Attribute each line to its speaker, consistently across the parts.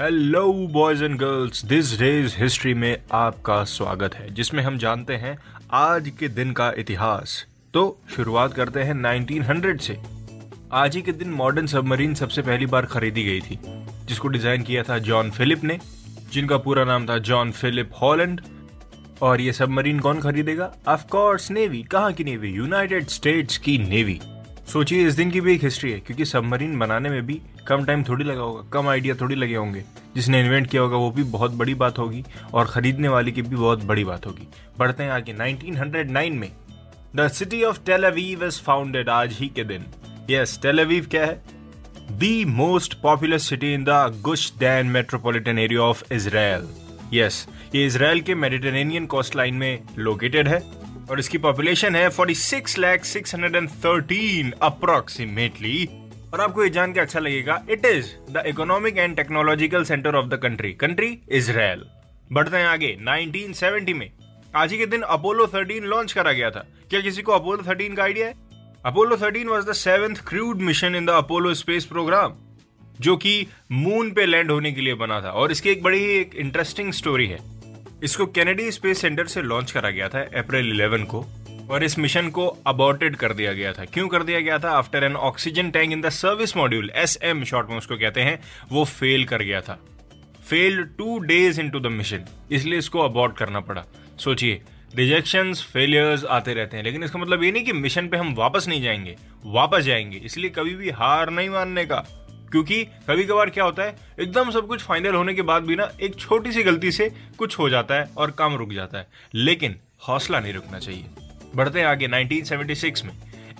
Speaker 1: Hello boys and girls this days history में आपका स्वागत है, जिसमें हम जानते हैं आज के दिन का इतिहास। तो शुरुआत करते हैं 1900 से। आज ही के दिन मॉडर्न सबमरीन सबसे पहली बार खरीदी गई थी, जिसको डिज़ाइन किया था जॉन फिलिप ने, जिनका पूरा नाम था जॉन फिलिप हॉलैंड और ये सबमरीन कौन खरीदेगा? ऑफ़ कोर्स नेवी कहाँ की नेवी यूनाइटेड स्टेट्स की नेवी सोचिए इस दिन की भी एक हिस्ट्री है क्योंकि सबमरीन बनाने में भी कम टाइम थोड़ी लगा होगा कम आइडिया थोड़ी लगे होंगे। जिसने इन्वेंट किया होगा वो भी बहुत बड़ी बात होगी और खरीदने वाले की भी बहुत बड़ी बात होगी। बढ़ते हैं आगे 1909 में। The city of Tel Aviv is founded आज ही के दिन। यस टेल अवीव क्या है? The most populous city in the Gush Dan metropolitan area of Israel. Yes, ये इसराइल के मेडिटेरेनियन कोस्ट लाइन में लोकेटेड है। और इसकी पॉपुलेशन है 46 लाख 613 अप्रोक्सीमेटली और आपको ये जान के अच्छा लगेगा it is the economic and technological centre of the country country Israel बढ़ते हैं आगे 1970 में। आज ही के दिन अपोलो 13 लॉन्च करा गया था। क्या किसी को अपोलो 13 का आइडिया है? Apollo 13 was the seventh crewed mission in the Apollo space program जो कि मून पे लैंड होने के लिए बना था। और इसकी एक बड़ी ही एक इंटरेस्टिंग स्टोरी है। इसको कैनेडी स्पेस सेंटर से लॉन्च करा गया था अप्रैल 11 को, और इस मिशन को अबॉर्टेड कर दिया गया था। क्यों कर दिया गया था? After an oxygen tank in the service module S M short में उसको कहते हैं, वो फेल कर गया था। Failed two days into the mission इसलिए इसको अबॉर्ट करना पड़ा। सोचिए रिजेक्शन फेलियर्स आते रहते हैं, लेकिन इसका मतलब ये नहीं कि मिशन पे हम वापस नहीं जाएँगे। वापस जाएँगे, इसलिए कभी भी हार नहीं मानने का। क्योंकि कभी कभार क्या होता है एकदम सब कुछ फाइनल होने के बाद भी ना एक छोटी सी गलती से कुछ हो जाता है और काम रुक जाता है। लेकिन हौसला नहीं रुकना चाहिए। बढ़ते हैं आगे 1976 में।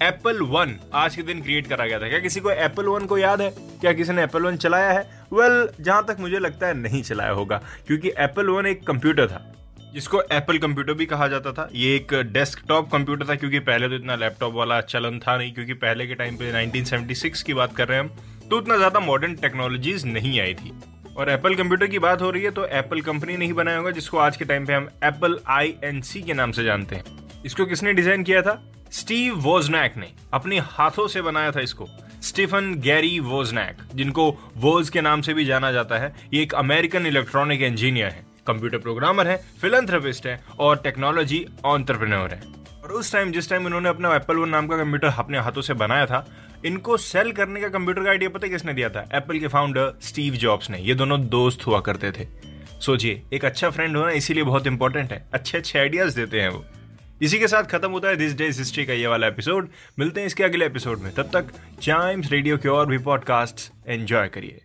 Speaker 1: एप्पल वन आज के दिन क्रिएट करा गया था। क्या किसी को एप्पल वन को याद है? क्या किसी ने एप्पल वन चलाया है? वेल well, जहाँ तक मुझे लगता है नहीं चलाया होगा क्योंकि एप्पल वन एक कंप्यूटर था जिसको एप्पल कंप्यूटर भी कहा जाता था। ये एक डेस्कटॉप कंप्यूटर था क्योंकि पहले तो इतना लैपटॉप वाला चलन था नहीं क्योंकि पहले के टाइम पे 1976 की बात कर रहे हैं हम। तो उतना ज़्यादा मॉडर्न टेक्नोलॉजीज़ नहीं आई थी। और एप्पल कंप्यूटर की बात हो रही है तो एप्पल कंपनी नहीं बनाया होगा, जिसको आज के टाइम पे हम एप्पल आई एन सी के नाम से जानते हैं। इसको किसने डिज़ाइन किया था? स्टीव वोजनैक ने। अपने हाथों से बनाया था इसको। स्टीफन गैरी वोजनैक जिनको वोज के नाम से भी जाना जाता है। ये एक अमेरिकन इलेक्ट्रॉनिक इंजीनियर है कंप्यूटर प्रोग्रामर है फिलंथ्रेपिस्ट है, और टेक्नोलॉजी ऑन्टरप्रेन्योर है। और उस टाइम जिस टाइम इन्होंने अपना एप्पल वन नाम का कंप्यूटर अपने हाथों से बनाया था, इनको सेल करने का कंप्यूटर का आइडिया पता किसने दिया था? एप्पल के फाउंडर स्टीव जॉब्स ने। ये दोनों दोस्त हुआ करते थे। सोचिए, एक अच्छा फ्रेंड होना इसीलिए बहुत इंपॉर्टेंट है। अच्छे अच्छे आइडियाज़ देते हैं वो। इसी के साथ खत्म होता है दिस डेज़ हिस्ट्री का ये वाला एपिसोड मिलते हैं इसके अगले एपिसोड में। तब तक चाइम्स रेडियो के और भी पॉडकास्ट एंजॉय करिए।